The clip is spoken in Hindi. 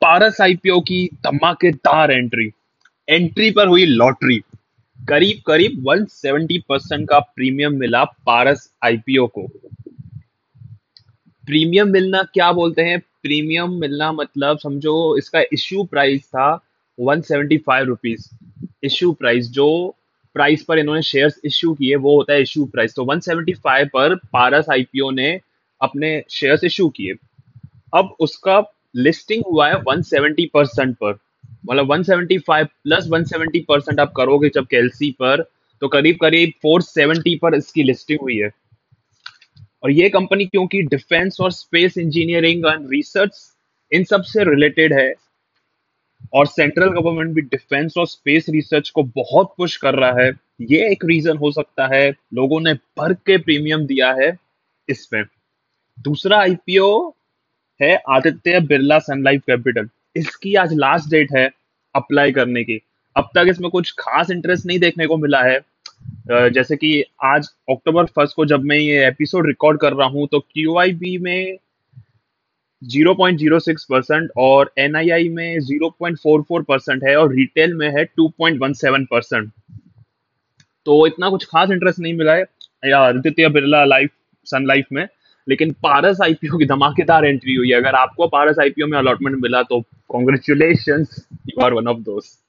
पारस आईपीओ की धमाकेदार एंट्री एंट्री पर हुई लॉटरी करीब करीब 170 परसेंट का प्रीमियम मिला पारस आईपीओ को. प्रीमियम मिलना क्या बोलते हैं? प्रीमियम मिलना मतलब समझो इसका इश्यू प्राइस था one seventy five rupees issue price जो प्राइस पर इन्होंने शेयर्स इश्यू किए, वो होता है इश्यू प्राइस तो 175 पर पारस आईपीओ ने अपने शेयर्स इश्यू किए. अब उसका लिस्टिंग हुआ है 170 परसेंट पर। मतलब 175 प्लस 170 परसेंट आप करोगे जब कैलसी पर तो करीब करीब 470 पर इसकी लिस्टिंग हुई है। और ये कंपनी क्योंकि डिफेंस और स्पेस इंजीनियरिंग एंड रिसर्च इन सबसे रिलेटेड है, और सेंट्रल गवर्नमेंट भी डिफेंस और स्पेस रिसर्च को बहुत पुश कर रहा है, ये एक रीजन हो सकता है, लोगों ने भर के प्रीमियम दिया है इसमें दूसरा आईपीओ है Aditya Birla sun life capital इसकी आज लास्ट डेट है अप्लाई करने की। अब तक इसमें कुछ खास इंटरेस्ट नहीं देखने को मिला है। जैसे कि आज अक्टूबर फ़र्स्ट को जब मैं ये एपिसोड रिकॉर्ड कर रहा हूँ तो क्यू में 0.06 परसेंट और एनआईआई में 0.44 परसेंट है और रिटेल में है 2.17 परसेंट तो इतना कुछ खास इंटरेस्ट नहीं मिला है Aditya Birla life sun life में। लेकिन पारस आईपीओ की धमाकेदार एंट्री हुई है। अगर आपको पारस आईपीओ में अलॉटमेंट मिला तो congratulation you are one of दोस्त